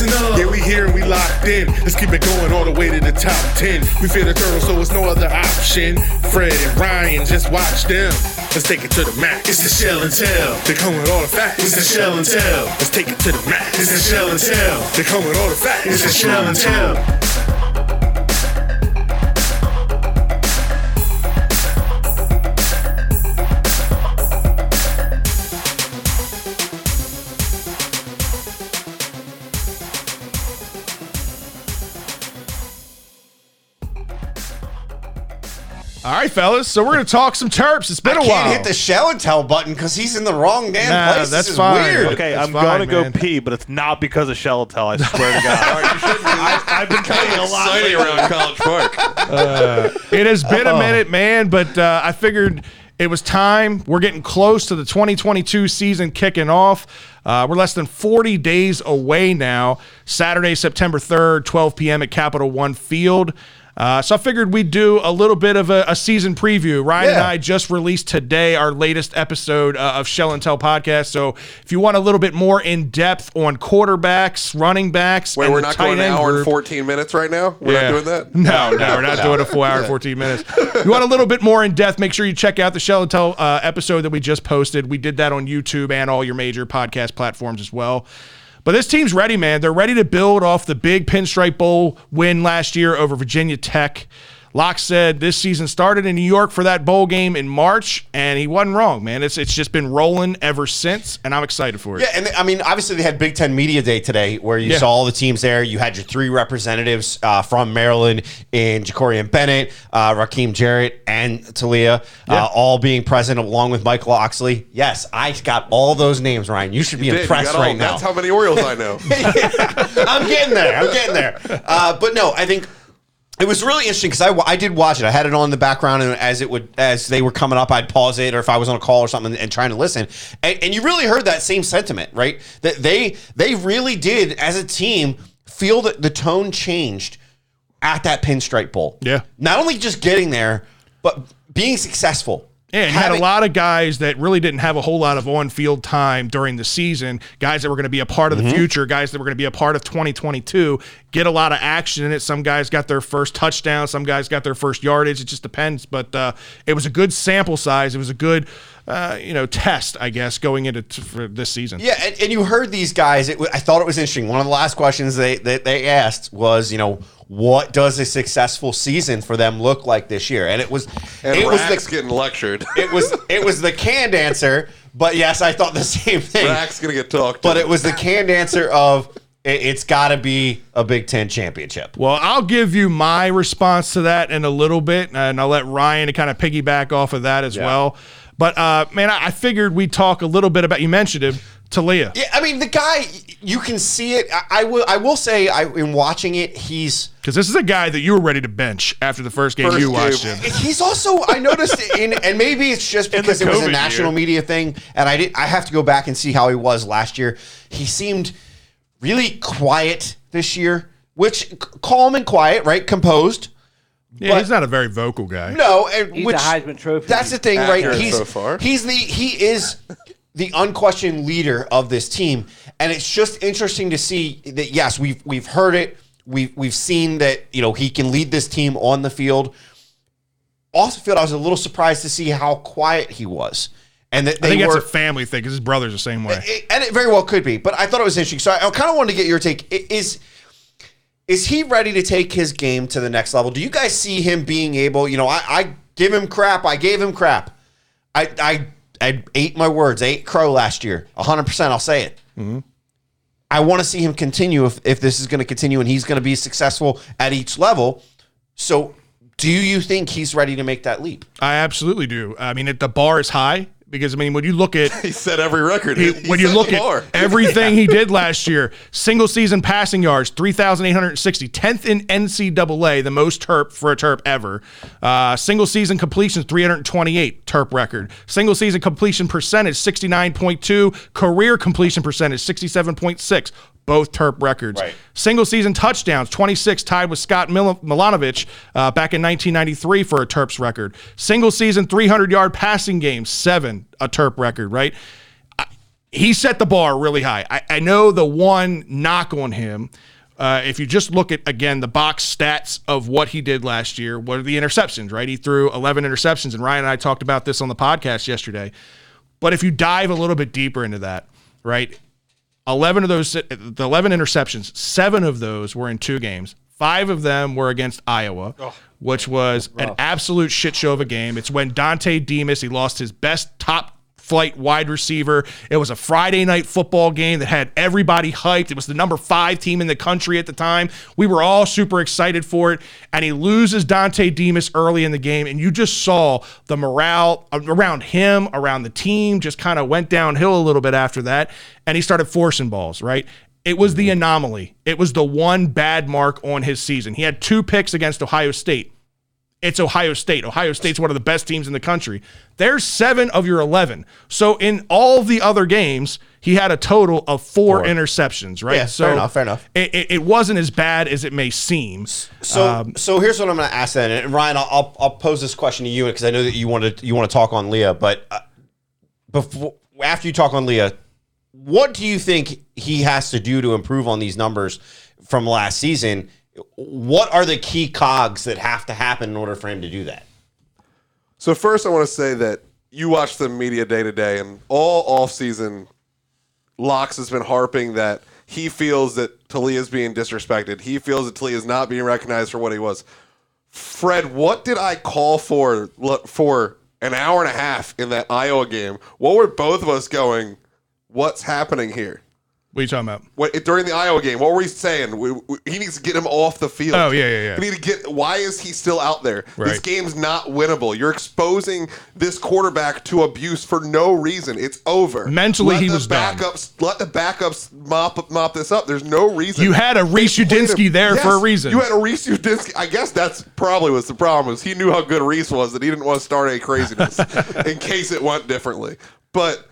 listen up. Yeah, we here and we locked in. Let's keep it going all the way to the top 10. We feel the turtle, so it's no other option. Fred and Ryan, just watch them. Let's take it to the max. It's the shell and tell. They come with all the facts. It's the shell and tell. Let's take it to the max. It's the shell and tell. They come with all the facts. It's the shell and tell. All right, fellas. So we're gonna talk some Terps. It's been I a while. can't while. hit the show and tell button because he's in the wrong damn Nah, place. that's this is fine. weird. Okay, That's I'm fine, gonna go pee, but it's not because of shell and tell. I swear to God. I, I've been peeing a lot. Exciting around College Park. It has been a minute, man, but uh, I figured it was time. We're getting close to the 2022 season kicking off. Uh, we're less than 40 days away now. Saturday, September 3rd, 12 p.m. at Capital One Field. Uh, so I figured we'd do a little bit of a, a season preview. Ryan and I just released today our latest episode uh, of Shell and Tell podcast. So if you want a little bit more in depth on quarterbacks, running backs, Wait, we're not going an hour and 14 minutes right now? We're Yeah. not doing that? no, no, we're not doing a full hour and 14 minutes. If you want a little bit more in depth, make sure you check out the Shell and Tell uh, episode that we just posted. We did that on YouTube and all your major podcast platforms as well. But this team's ready, man. They're ready to build off the big Pinstripe Bowl win last year over Virginia Tech. Locke said this season started in New York for that bowl game in March, and he wasn't wrong, man. It's it's just been rolling ever since, and I'm excited for it. Yeah, and I mean, obviously they had Big Ten Media Day today, where you Yeah. saw all the teams there. You had your three representatives uh, from Maryland in Jakorian Bennett, uh, Rakim Jarrett, and Taulia, Yeah. uh, all being present along with Michael Locksley. Yes, I got all those names, Ryan. You should be you impressed right all- right now. That's how many Orioles I know. I'm getting there. I'm getting there. Uh, but no, I think it was really interesting because I, I did watch it. I had it on in the background, and as it would as they were coming up, I'd pause it, or if I was on a call or something, and trying to listen. And, and you really heard that same sentiment, right? That they they really did as a team feel that the tone changed at that Pinstripe Bowl. Yeah. not only just getting there, but being successful. Yeah, and you had a lot of guys that really didn't have a whole lot of on-field time during the season. Guys that were going to be a part of the Mm-hmm. future, guys that were going to be a part of 2022, get a lot of action in it. Some guys got their first touchdown, some guys got their first yardage. It just depends, but uh, it was a good sample size. It was a good, uh, you know, test, I guess, going into t- for this season. Yeah, and, and you heard these guys. It, I thought it was interesting. One of the last questions they, they they asked was, you know, what does a successful season for them look like this year? And it was And it was the getting lectured. it was it was the canned answer. But yes, I thought the same thing. Rack's going to get talked to. But it was the canned answer of it, it's got to be a Big Ten championship. Well, I'll give you my response to that in a little bit, and I'll let Ryan kind of piggyback off of that as well. But uh, man, I I figured we'd talk a little bit about. You mentioned him, Taulia. Yeah, I mean the guy, you can see it. I, I will I will say, I in watching it, he's Because this is a guy that you were ready to bench after the first game First you game. watched him. He's also I noticed in and maybe it's just because it was a national year. media thing and I did I have to go back and see how he was last year. He seemed really quiet this year, which calm and quiet, right? Composed. Yeah, but- he's not a very vocal guy. No, and He's which a Heisman Trophy. That's the thing, right? He's so far. he's the he is the unquestioned leader of this team, and it's just interesting to see that. Yes, we've we've heard it. We've we've seen that you know he can lead this team on the field. Off the field, I was a little surprised to see how quiet he was, and that they I they think were. that's a family thing because his brother's the same way. It- and it very well could be, but I thought it was interesting. So I, I kind of wanted to get your take. I- Is is he ready to take his game to the next level? Do you guys see him being able? You know, I, I give him crap. I gave him crap. I I I ate my words. I ate crow last year. hundred percent. I'll say it. Mm-hmm. I want to see him continue if, if this is going to continue and he's going to be successful at each level. So, do you think he's ready to make that leap? I absolutely do. I mean, it, the bar is high because I mean, when you look at he set every record. he, He when you look at everything he did last year, single season passing yards, 3,860, 10th in NCAA, the most terp for a terp ever. Uh, single season completions, 328, terp record. Single season completion percentage, 69.2. Career completion percentage, 67.6. Both terp records. Right. Single season touchdowns, 26, tied with Scott Mil- Milanovich uh, back in 1993 for a Terps record. Single season 300 yard passing game, seven, a Terp record, right? he set the bar really high. I, I know the one knock on him. Uh, if you just look at again the box stats of what he did last year, what are the interceptions? Right, he threw 11 interceptions, and Ryan and I talked about this on the podcast yesterday. But if you dive a little bit deeper into that, right, 11 of those, the 11 interceptions, seven of those were in two games. Five of them were against Iowa, oh, which was an absolute shit show of a game. It's when Dontay Demus, he lost his best top flight wide receiver. It was a Friday night football game that had everybody hyped. It was the number five team in the country at the time. We were all super excited for it. And he loses Dontay Demus early in the game. And you just saw the morale around him, around the team, just kind of went downhill a little bit after that. And he started forcing balls, right? It was the anomaly. It was the one bad mark on his season. He had two picks against Ohio State. It's Ohio State. Ohio State's one of the best teams in the country. There's seven of your 11. So in all the other games, he had a total of four, interceptions, right? Yeah, so fair enough, fair enough. It, it, it wasn't as bad as it may seem. So, Um, so here's what I'm going to ask then, and Ryan, I'll, I'll, I'll pose this question to you because I know that you want to you want to talk on Leah, but uh, before after you talk on Leah, what do you think he has to do to improve on these numbers from last season? What are the key cogs that have to happen in order for him to do that? So first, I want to say that you watch the media day to day, and all offseason, Locks has been harping that he feels that Taulia is being disrespected. He feels that Taulia is not being recognized for what he was. Fred, what did I call for for an hour and a half in that Iowa game? What were both of us going? What's happening here? What are you talking about? What, during the Iowa game, what were we saying? We, we- he needs to get him off the field. Oh, yeah, yeah, yeah. We need to get. Why is he still out there? This game's not winnable. You're exposing this quarterback to abuse for no reason. It's over. Mentally, let he the was done. backups. Let the backups mop mop this up. There's no reason. You had a Reece Udinski there for a reason. You had a Reece Udinski. I guess that's probably was the problem. Was he knew how good Reese was that he didn't want to start any craziness in case it went differently. But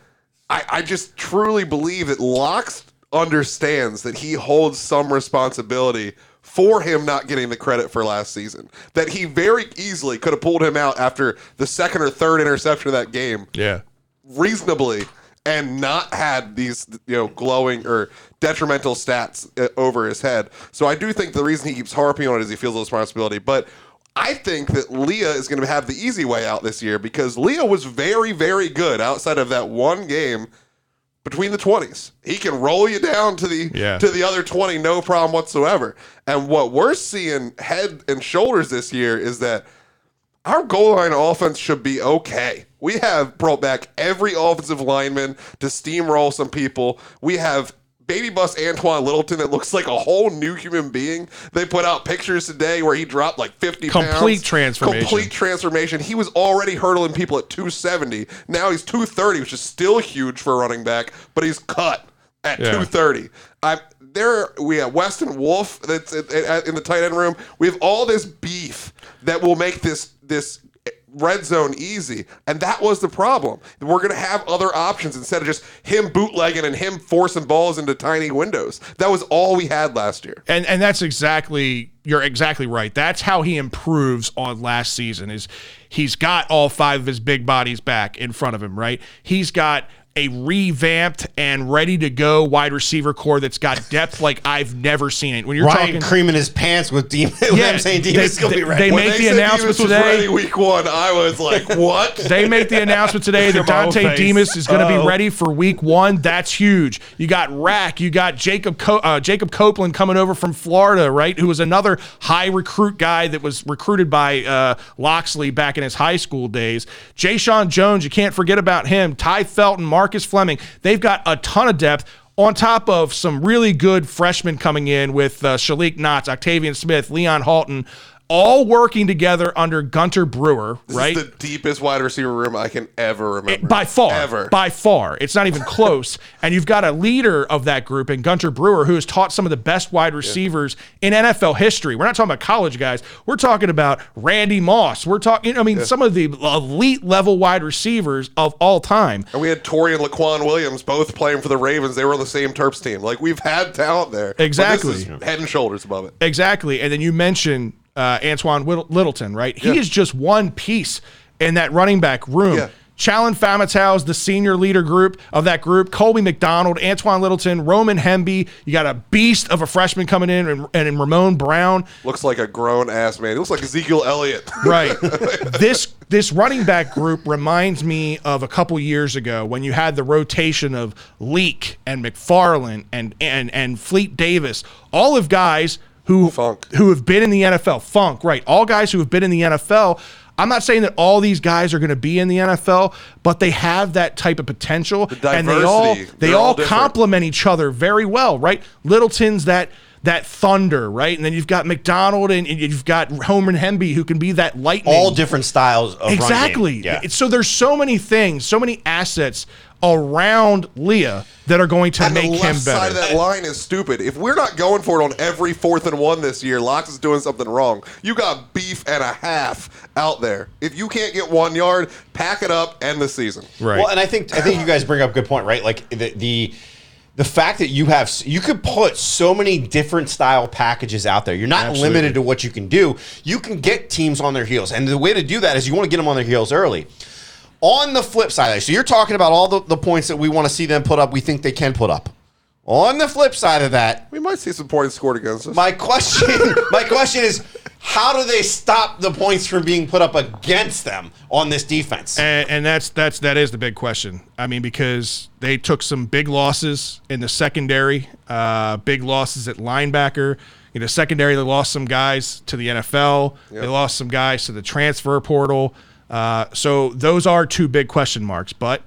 I, I just truly believe that Locks understands that he holds some responsibility for him not getting the credit for last season. That he very easily could have pulled him out after the second or third interception of that game Yeah. reasonably and not had these you know glowing or detrimental stats uh, over his head. So I do think the reason he keeps harping on it is he feels a responsibility. But I think that Leah is going to have the easy way out this year because Leah was very very good outside of that one game between the 20s. He can roll you down to the Yeah. to the other 20 no problem whatsoever. And what we're seeing head and shoulders this year is that our goal line offense should be okay. We have brought back every offensive lineman to steamroll some people. We have baby bus Antwain Littleton that looks like a whole new human being. They put out pictures today where he dropped like 50 Complete pounds. transformation. Complete transformation. He was already hurdling people at 270. Now he's 230, which is still huge for a running back, but he's cut at Yeah. 230. I'm there we have Weston Wolf that's at- at- in the tight end room. We have all this beef that will make this this red zone easy, and that was the problem. We're gonna have other options instead of just him bootlegging and him forcing balls into tiny windows. That was all we had last year. And and that's exactly you're exactly right. That's how he improves on last season is he's got all five of his big bodies back in front of him, right? He's got a revamped and ready to go wide receiver core that's got depth like I've never seen it. When you're Ryan talking creaming his pants with Demus. Yeah, I'm saying they- going to they- be ready. they When make they the announcement Demus was today- ready week one, I was like, "What?" They make the announcement today that Dante face. Demus is going to Oh. be ready for Week One. That's huge. You got Rack, you got Jacob Co- uh, Jacob Copeland coming over from Florida, right? Who was another high recruit guy that was recruited by uh, Locksley back in his high school days. Jeshaun Jones, you can't forget about him. Tai Felton, Marcus Fleming. They've got a ton of depth. On top of some really good freshmen coming in with uh, Shaleak Knotts, Octavian Smith, Leon Haughton, all working together under Gunter Brewer, This right? is the deepest wide receiver room I can ever remember. by far, ever. by far, it's not even close. and you've got a leader of that group in Gunter Brewer, who has taught some of the best wide receivers in NFL history. We're not talking about college guys. We're talking about Randy Moss. We're talking, I mean, some of the elite level wide receivers of all time. And we had Torrey and Laquan Williams both playing for the Ravens. They were on the same Terps team. Like we've had talent there. Exactly. head and shoulders above it. Exactly. And then you mentioned uh, Antwain Littleton, right? He Yeah. is just one piece in that running back room. Yeah. Challen is the senior leader group of that group. Colby McDonald, Antwain Littleton, Roman Hemby. You got a beast of a freshman coming in, and, and, and Ramon Brown. Looks like a grown ass man. He looks like Ezekiel Elliott. Right. this this running back group reminds me of a couple years ago when you had the rotation of Leake and McFarland and and and Fleet Davis, all of guys who Funk. who have been in the NFL. Funk, right? All guys who have been in the NFL. I'm not saying that all these guys are going to be in the NFL, but they have that type of potential, and they all diversity. they all all complement each other very well, right? Littleton's that that thunder, right? And then you've got McDonald and, and you've got Homer and Hemby who can be that lightning. All different styles of run game. exactly. Yeah. So there's so many things, so many assets around Leah that are going to And make the him left side of better. that line is stupid. If we're not going for it on every fourth and one this year, Locks is doing something wrong. You got beef and a half out there. If you can't get one yard, pack it up, end the season. Right. Well, and I think I think you guys bring up a good point, right? Like the the the fact that you have you could put so many different style packages out there. You're not Absolutely. limited to what you can do. You can get teams on their heels, and the way to do that is you want to get them on their heels early. On the flip side, so you're talking about all the, the points that we want to see them put up. We think they can put up. On the flip side of that, We might see some points scored against us. my question, my question is, how do they stop the points from being put up against them on this defense? and, and that's that's that is the big question. I mean, because they took some big losses in the secondary, uh, big losses at linebacker. You know, secondary they lost some guys to the NFL. They lost some guys to the transfer portal. Uh, so those are two big question marks. But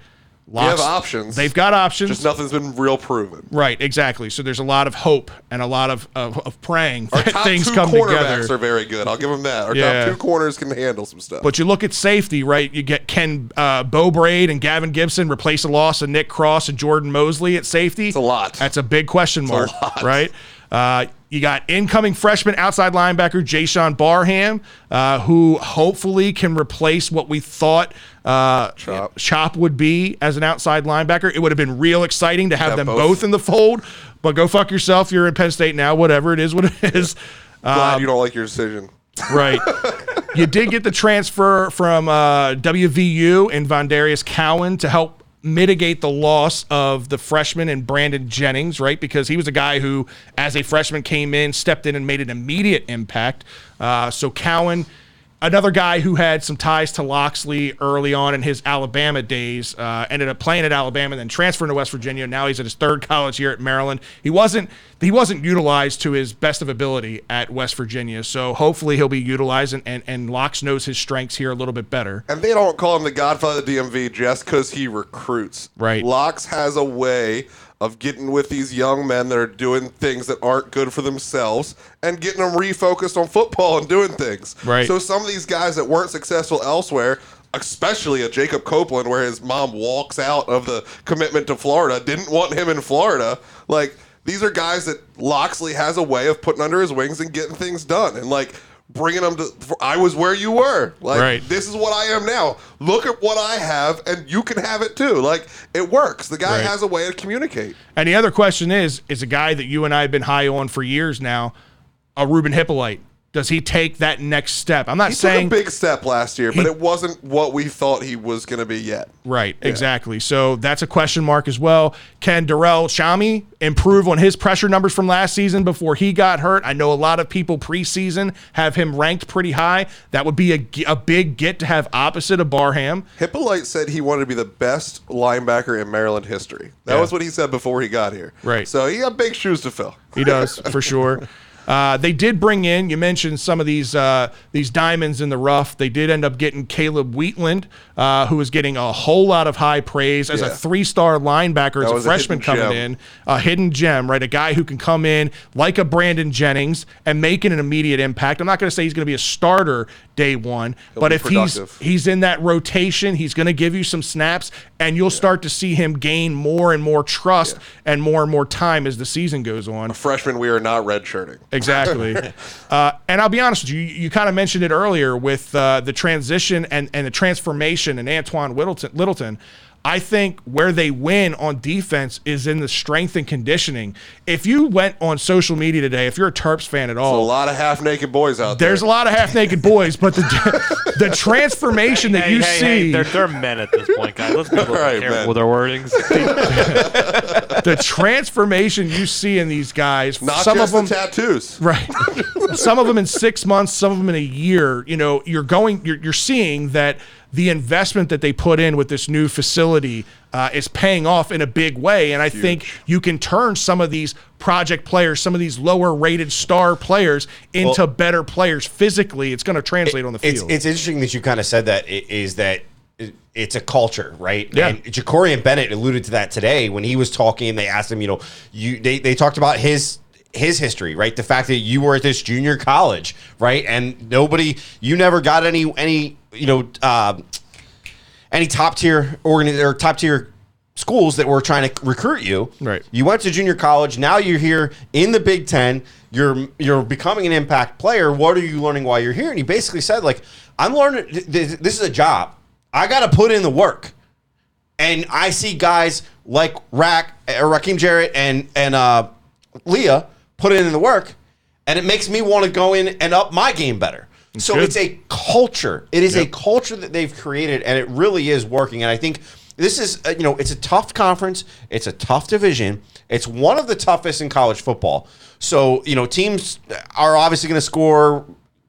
have Locks- options. They've got options. Just nothing's been real proven. Right, exactly. So there's a lot of hope and a lot of of, of praying Our that top things two come together. are very good. I'll give them that. Our Yeah. top two corners can handle some stuff. But you look at safety, right? You get Ken uh, Beau Brade and Gavin Gibson replace a loss of Nick Cross and Jordan Mosley at safety. It's a lot. That's a big question mark, lot. right? Uh, you got incoming freshman outside linebacker Jay Barham, uh, who hopefully can replace what we thought uh, Chop. Chop would be as an outside linebacker. It would have been real exciting to have Have them both. both. in the fold. But go fuck yourself. You're in Penn State now. Whatever it is, what it is. Glad you don't like your decision. Right. you did get the transfer from uh, WVU and Vondarius Cowan to help mitigate the loss of the freshman and Branden Jennings, right? Because he was a guy who, as a freshman, came in, stepped in, and made an immediate impact. Uh, so Cowan. Another guy who had some ties to Locksley early on in his Alabama days, uh, ended up playing at Alabama, then transferring to West Virginia. Now he's at his third college year at Maryland. He wasn't he wasn't utilized to his best of ability at West Virginia, so hopefully he'll be utilized and, and, and Locks knows his strengths here a little bit better. And they don't call him the Godfather of the DMV just because he recruits. Right. Lox has a way of getting with these young men that are doing things that aren't good for themselves and getting them refocused on football and doing things. Right. So some of these guys that weren't successful elsewhere, especially a Jacob Copeland, where his mom walks out of the commitment to Florida, didn't want him in Florida. Like these are guys that Locksley has a way of putting under his wings and getting things done. And like bringing them to I was where you were. Like Right. this is what I am now. Look at what I have, and you can have it too. Like it works. The guy Right. has a way to communicate. And the other question is, is a guy that you and I have been high on for years now, a Ruben Hyppolite. Does he take that next step? I'm not He saying took a big step last year, but it wasn't what we thought he was going to be yet. Right, exactly. So that's a question mark as well. Can Durell Nchami improve on his pressure numbers from last season before he got hurt? I know a lot of people preseason have him ranked pretty high. That would be a, a big get to have opposite of Barham. Hyppolite said he wanted to be the best linebacker in Maryland history. That Yeah. was what he said before he got here. Right. So he got big shoes to fill. He does for sure. Uh, they did bring in. You mentioned some of these uh, these diamonds in the rough. They did end up getting Caleb Wheatland, uh, who was getting a whole lot of high praise as a three star linebacker as a was a freshman coming gem. in. A hidden gem, right? A guy who can come in like a Branden Jennings and making an immediate impact. I'm not going to say he's going to be a starter day one, but if he's productive. he's in that rotation, he's going to give you some snaps, and you'll start to see him gain more and more trust and more and more time as the season goes on. Freshman, we are not redshirting. Exactly. uh, and I'll be honest with you, you, you kind of mentioned it earlier with uh, the transition and, and the transformation and Antwain Littleton. Littleton. I think where they win on defense is in the strength and conditioning. If you went on social media today, if you're a Terps fan at all, There's A lot of half naked boys out there. there's a lot of half naked boys, but the the transformation that Hey, you hey, see, hey, they're, they're men at this point, guys. Let's be a little All right, careful men. with our wordings. the transformation you see in these guys, Not some just of them the tattoos. Right. some of them in six months, some of them in a year. You know, you're going, you're, you're seeing that the investment that they put in with this new facility uh, is paying off in a big way. And I think you can turn some of these project players, some of these lower rated star players into Well- better players physically. It's going to translate on the field. it's interesting that you kind of said that is that it's a culture, right? Yeah. And Jakorian Bennett alluded to that today when he was talking. They asked him, you know, you they, they talked about his his history, right? The fact that you were at this junior college, right? And nobody, you never got any any you know uh, any top tier organi- or top tier schools that were trying to recruit you. Right. You went to junior college. Now you're here in the Big Ten. You're you're becoming an impact player. What are you learning while you're here? And he basically said, like, I'm learning. th- th- This is a job. I got to put in the work. And I see guys like Rack, or Rakim Jarrett and and uh, Leah put in the work, and it makes me want to go in and up my game better. So good. it's a culture. It is a culture that they've created, and it really is working. And I think this is, uh, you know, it's a tough conference. It's a tough division. It's one of the toughest in college football. So you know, teams are obviously going to score.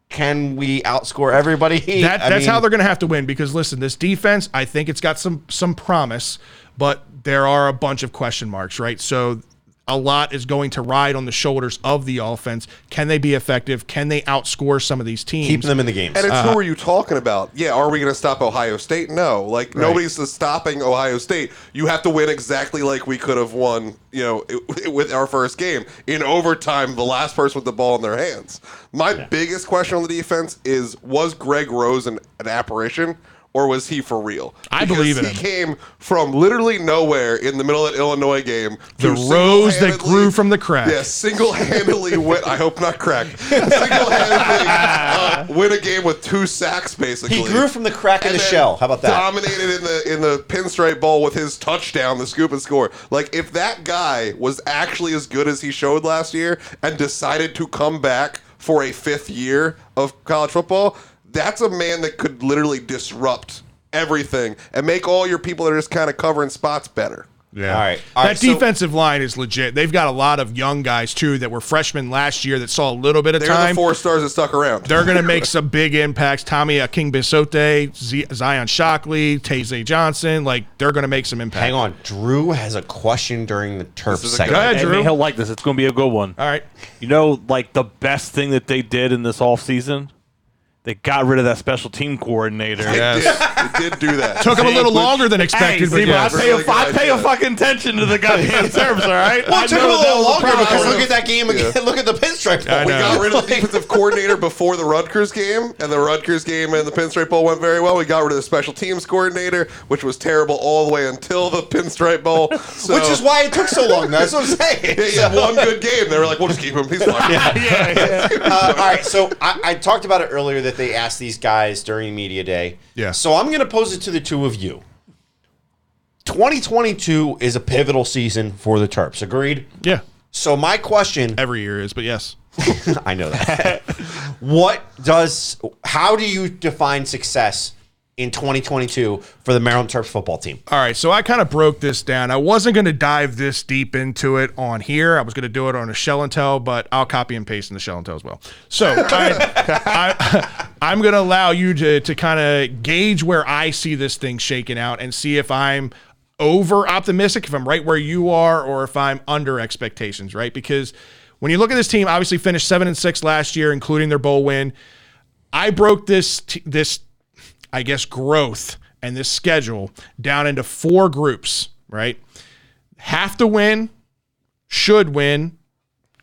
Can we outscore everybody? That, that's mean, how they're going to have to win because listen, this defense, I think it's got some some promise, but there are a bunch of question marks, right? So a lot is going to ride on the shoulders of the offense. Can they be effective? Can they outscore some of these teams? keep them in the games. And it's Uh-huh. who are you talking about? Yeah, are we going to stop Ohio State? No, like nobody's stopping Ohio State. You have to win exactly like we could have won, you know, it- with our first game in overtime. The last person with the ball in their hands. My biggest question on the defense is: Was Greg Rose an, an apparition? Or was he for real? I Because believe in he him. came from literally nowhere in the middle of that Illinois game. The rose that grew from the crack. Yeah, single-handedly win. I hope not crack. Single-handedly uh, win a game with two sacks, basically. He grew from the crack in the shell. How about that? Dominated in the in the pinstripe bowl with his touchdown, the scoop and score. Like if that guy was actually as good as he showed last year and decided to come back for a fifth year of college football, that's a man that could literally disrupt everything and make all your people that are just kind of covering spots better. Yeah. All right. All that right, so- defensive line is legit. They've got a lot of young guys too that were freshmen last year that saw a little bit of They're time. the four stars that stuck around. They're going to make some big impacts. Tommy Akingbesote, Z- Zion Shockley, Taze Johnson, like they're going to make some impact. Hang on. Drew has a question during the turf is a segment. Go ahead, Drew. man, he'll like this. It's going to be a good one. All right. You know, like the best thing that they did in this offseason? They got rid of that special team coordinator. Yes. It did do that. Took him a little Which- longer than expected, Hey, but see, but yes. I pay, a, Really I pay a fucking attention to the goddamn terms, all right? Well, I it took him a little longer because look at that game again. Look at the pinstripe ball. I We got rid of the defensive coordinator before the Rutgers game, and the Rutgers game and the Pinstripe Bowl went very well. We got rid of the special teams coordinator, which was terrible all the way until the Pinstripe Bowl. So, Which is why it took so long. That's what I'm saying. yeah, he had one good game. They were like, "We'll just keep him. He's fine." Uh, all right, so I, I talked about it earlier that they asked these guys during media day. Yeah. So I'm going to pose it to the two of you. 2022 is a pivotal season for the Terps. Agreed. Yeah. So my question, Every year is, but yes. I know that. what does? How do you define success in 2022 for the Maryland Terps football team? All right, so I kind of broke this down. I wasn't going to dive this deep into it on here. I was going to do it on a shell and tell, but I'll copy and paste in the shell and tell as well. So I, I'm going to allow you to to kind of gauge where I see this thing shaking out and see if I'm over optimistic, if I'm right where you are, or if I'm under expectations, right? Because when you look at this team, obviously finished seven and six last year, including their bowl win. I broke this t- this I guess growth and this schedule down into four groups, right? Have to win, should win,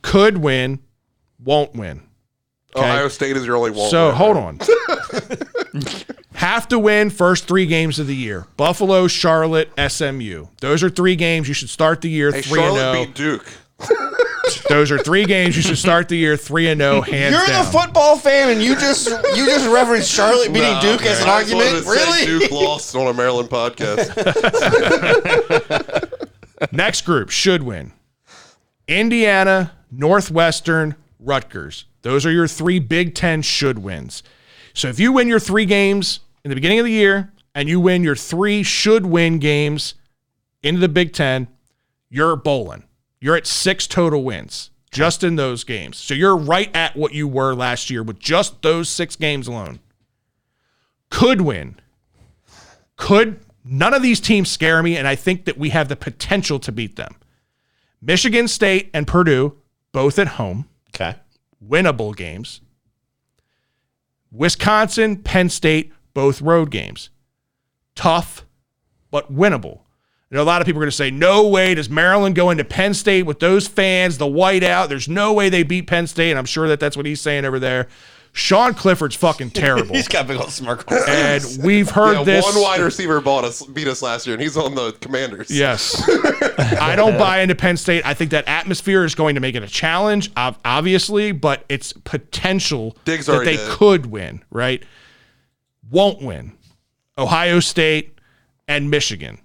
could win, won't win. Oh, okay. Ohio State is your only one. So hold on. Have to win first three games of the year. Buffalo, Charlotte, SMU. Those are three games you should start the year Hey, three and Charlotte zero. beat Duke. Those are three games you should start the year three and zero, hands You're down. the football fan, and you just you just referenced Charlotte beating Nah, Duke as an I just wanted argument. to say Really? Duke lost on a Maryland podcast. Next group should win. Indiana, Northwestern, Rutgers. Those are your three Big Ten should wins. So if you win your three games in the beginning of the year and you win your three should win games into the Big Ten, you're bowling. You're at six total wins just in those games. So you're right at what you were last year with just those six games alone. Could win. Could none of these teams scare me, and I think that we have the potential to beat them. Michigan State and Purdue, both at home, Okay. winnable games. Wisconsin, Penn State, both road games. Tough, but winnable. You know, a lot of people are going to say, no way does Maryland go into Penn State with those fans, the whiteout. There's no way they beat Penn State. And I'm sure that that's what he's saying over there. Sean Clifford's fucking terrible. He's got big old smirk. on his face. and we've heard Yeah, this. one wide receiver bought us, beat us last year, and he's on the Commanders. Yes. I don't buy into Penn State. I think that atmosphere is going to make it a challenge, obviously, but it's potential Diggs that they did. could win, right? Won't win. Ohio State and Michigan.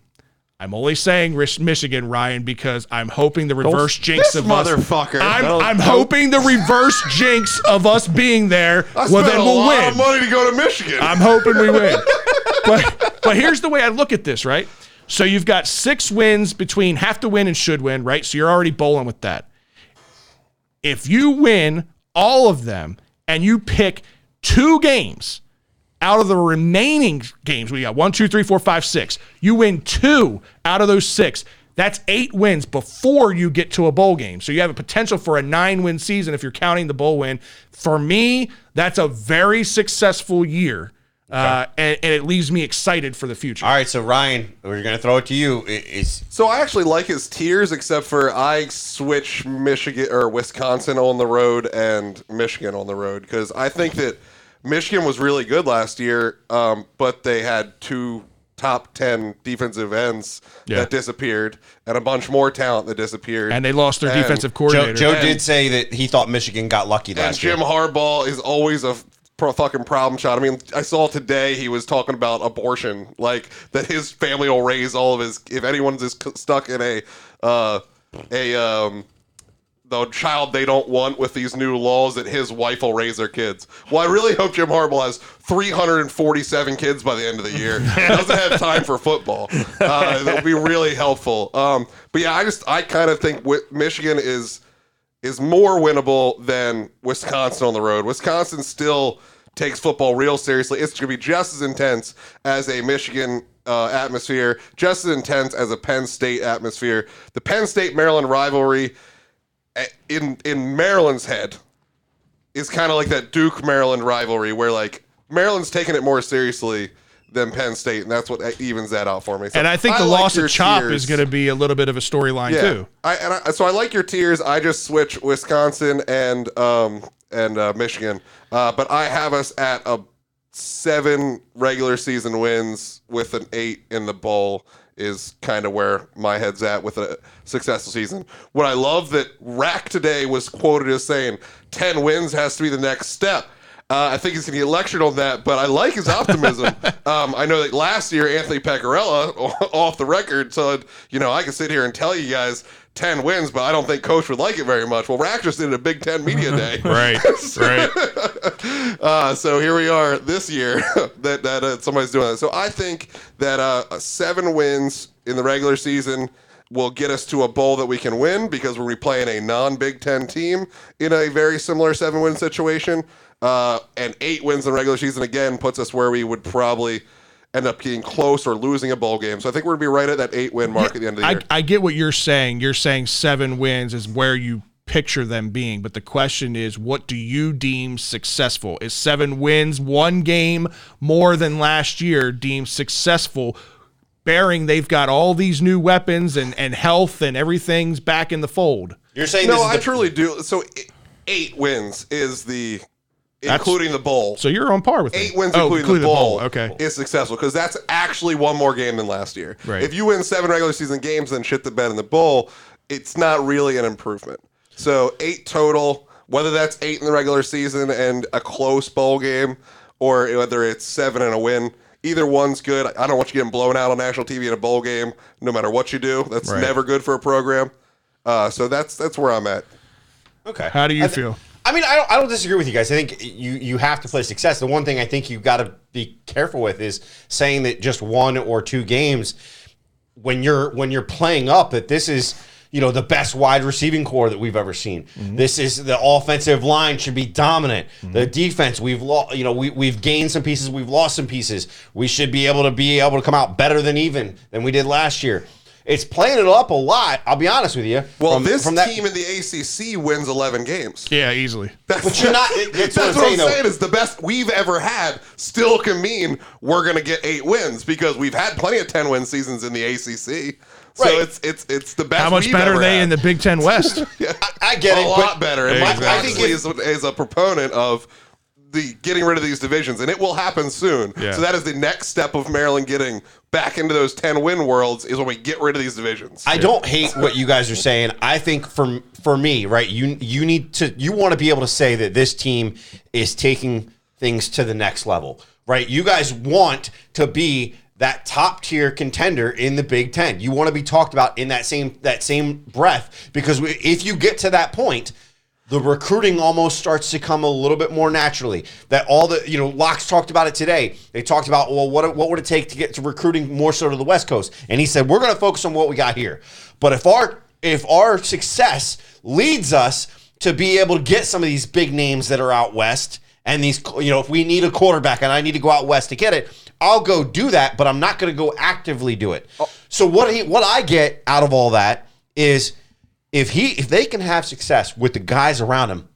I'm only saying Michigan, Ryan, because I'm hoping the reverse jinx This of us. motherfucker. I'm, Don't- I'm hoping the reverse jinx of us being there. I well, then we'll lot win. of money to go to Michigan. I'm hoping we win. but but here's the way I look at this, right? So you've got six wins between have to win and should win, right? So you're already bowling with that. If you win all of them and you pick two games out of the remaining games, we got one, two, three, four, five, six. You win two out of those six. That's eight wins before you get to a bowl game. So you have a potential for a nine win season if you're counting the bowl win. For me, that's a very successful year. Uh, and, and it leaves me excited for the future. All right, so Ryan, we're gonna throw it to you. I- Is So I actually like his tiers, except for I switch Michigan or Wisconsin on the road and Michigan on the road because I think that Michigan was really good last year, um, but they had two top ten defensive ends Yeah. that disappeared and a bunch more talent that disappeared. And they lost their And defensive Joe, coordinator. Joe And- did say that he thought Michigan got lucky And year. Jim. Harbaugh is always a pro fucking problem shot. I mean, I saw today he was talking about abortion, like that his family will raise all of his. If anyone's is stuck in a uh, a um, the child they don't want with these new laws, that his wife will raise their kids. Well, I really hope Jim Harbaugh has 347 kids by the end of the year. He doesn't have time for football. Uh, that'll be really helpful. Um, but yeah, I just I kind of think Michigan is is more winnable than Wisconsin on the road. Wisconsin still takes football real seriously. It's going to be just as intense as a Michigan uh, atmosphere, just as intense as a Penn State atmosphere. The Penn State Maryland rivalry in in Maryland's head is kind of like that Duke Maryland rivalry where like Maryland's taking it more seriously than Penn State, and that's what evens that out for me. So and I think the like loss your of Chop tiers. is going to be a little bit of a storyline Yeah, too. I, and I, so I like your tiers. I just switch Wisconsin and um and uh, Michigan, uh, but I have us at a seven regular season wins with an eight in the bowl is kind of where my head's at with a successful season. What I love that Rack today was quoted as saying ten wins has to be the next step. Uh, I think he's going to get lectured on that, but I like his optimism. um, I know that last year Anthony Pecorella, off the record, said, you know, I can sit here and tell you guys 10 wins, but I don't think coach would like it very much. Well, did a Big Ten media day. Right, right. Uh, so here we are this year that, that uh, somebody's doing that. So I think that uh, seven wins in the regular season will get us to a bowl that we can win because we're playing a non-Big Ten team in a very similar seven-win situation. Uh, and eight wins in the regular season again puts us where we would probably end up getting close or losing a bowl game. So I think we're gonna be right at that eight-win mark at the end of the I, year. I get what you're saying. You're saying seven wins is where you picture them being, but the question is, what do you deem successful? Is seven wins, one game more than last year, deemed successful? Bearing they've got all these new weapons and, and health and everything's back in the fold. You're saying no, this I the, truly do. So eight wins is the including the bowl. So you're on par with me. eight wins Oh, including the bowl, Okay. is successful because that's actually one more game than last year. Right. If you win seven regular season games, then shit the bed in the bowl. it's not really an improvement. So eight total, whether that's eight in the regular season and a close bowl game, or whether it's seven and a win, either one's good. I don't want you getting blown out on national TV in a bowl game, no matter what you do. That's Right. never good for a program. Uh, so that's that's where I'm at. Okay. How do you I thi- feel? I mean, I don't, I don't disagree with you guys. I think you you have to play success. The one thing I think you've got to be careful with is saying that just one or two games when you're when you're playing up that this is you know the best wide receiving core that we've ever seen. Mm-hmm. This is the offensive line should be dominant. Mm-hmm. The defense we've lost. You know we we've gained some pieces. We've lost some pieces. We should be able to be able to come out better than even than we did last year. It's playing it up a lot. I'll be honest with you. Well, From- this from that- team in the ACC wins 11 games. Yeah, easily. That's, But you're not. That's, That's what I'm what I'm saying. saying is the best we've ever had still can mean we're going to get eight wins because we've had plenty of 10 win seasons in the ACC. So Right. it's it's it's the best. How much we've better are they had. in the Big Ten West? I get a it. lot but better. And Yeah, Mike exactly. Moxley is, is a proponent of the getting rid of these divisions, and it will happen soon. Yeah. So that is the next step of Maryland getting back into those ten win worlds is when we get rid of these divisions. I don't hate what you guys are saying. I think for for me, right, you you need to you want to be able to say that this team is taking things to the next level, right? You guys want to be that top tier contender in the Big Ten. You want to be talked about in that same that same breath because if you get to that point. The recruiting almost starts to come a little bit more naturally. That all the you know, Locks talked about it today. They talked about well, what what would it take to get to recruiting more so to the West Coast? And he said we're going to focus on what we got here. But if our if our success leads us to be able to get some of these big names that are out west, and these you know, if we need a quarterback and I need to go out west to get it, I'll go do that. But I'm not going to go actively do it. Oh. So what he what I get out of all that is if he if they can have success with the guys around him,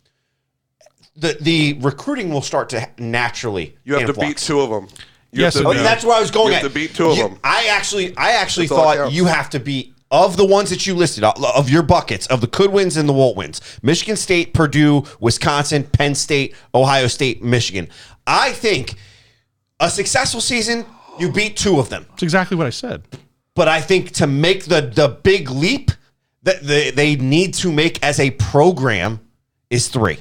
the the recruiting will start to naturally. You have to beat two of them. You Yes, have to Oh, that's where I was going You at. have to beat two of You- them. I actually, I actually That's thought you have to beat of the ones that you listed of your buckets of the Coodwins and the Woltwins, Michigan State, Purdue, Wisconsin, Penn State, Ohio State, Michigan. I think a successful season, you beat two of them. That's exactly what I said. But I think to make the the big leap that they, they need to make as a program is three.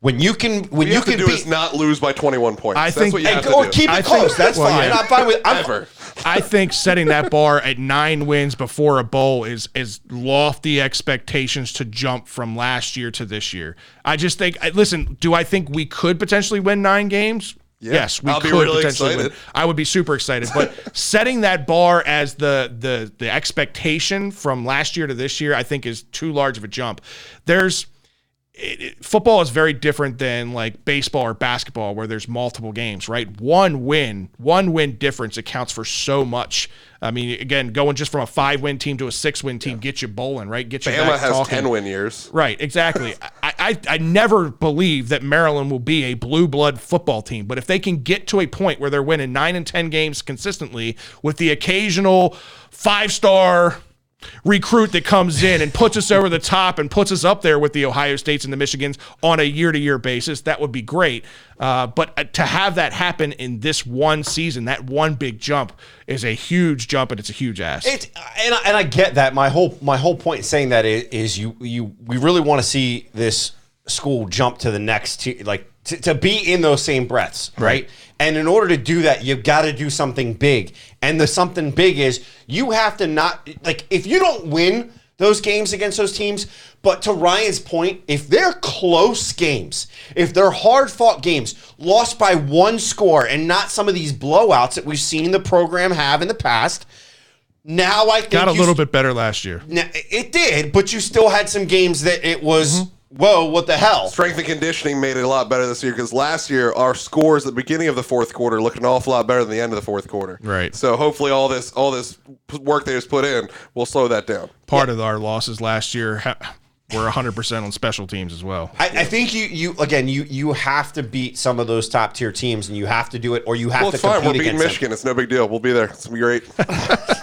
When you can, when you you have to can do beat, is not lose by 21 points. I That's think- what you and- have to or do. keep it I close. think- That's well, fine. yeah. I'm fine with I'm, Ever. I think setting that bar at nine wins before a bowl is is lofty expectations to jump from last year to this year. I just think. Listen, do I think we could potentially win nine games? Yes, we I'll be could really potentially win. I would be super excited. But setting that bar as the the the expectation from last year to this year, I think is too large of a jump. There's it, it- football is very different than like baseball or basketball where there's multiple games, right? One win, one win difference accounts for so much. I mean, again, going just from a five win team to a six win team gets you bowling, right? Get you Bama has talking. 10 win years. Right, exactly. I, I, I never believe that Maryland will be a blue blood football team, but if they can get to a point where they're winning nine and 10 games consistently with the occasional five star recruit that comes in and puts us over the top and puts us up there with the Ohio States and the Michigans on a year to year basis, that would be great. Uh, but uh, to have that happen in this one season, that one big jump is a huge jump and it's a huge ass. It's and I, and I get that. My whole my whole point in saying that is, is you you we really want to see this school jump to the next tier, like to, to be in those same breaths, right? And in order to do that, you've got to do something big. And the something big is you have to not like if you don't win those games against those teams. But to Ryan's point, if they're close games, if they're hard fought games, lost by one score and not some of these blowouts that we've seen the program have in the past, now I think Got a little st- bit better last year. Now, it did, but you still had some games that it was Mm-hmm. Whoa, what the hell? Strength and conditioning made it a lot better this year because last year our scores at the beginning of the fourth quarter looked an awful lot better than the end of the fourth quarter. Right. So hopefully all this all this work they just put in will slow that down. Part of our losses last year ha- were 100% on special teams as well. I, I think you you again you you have to beat some of those top tier teams, and you have to do it, or you have to. Well, to it's fine. compete We're beating against them. Michigan. It's no big deal. We'll be there. It's gonna be great.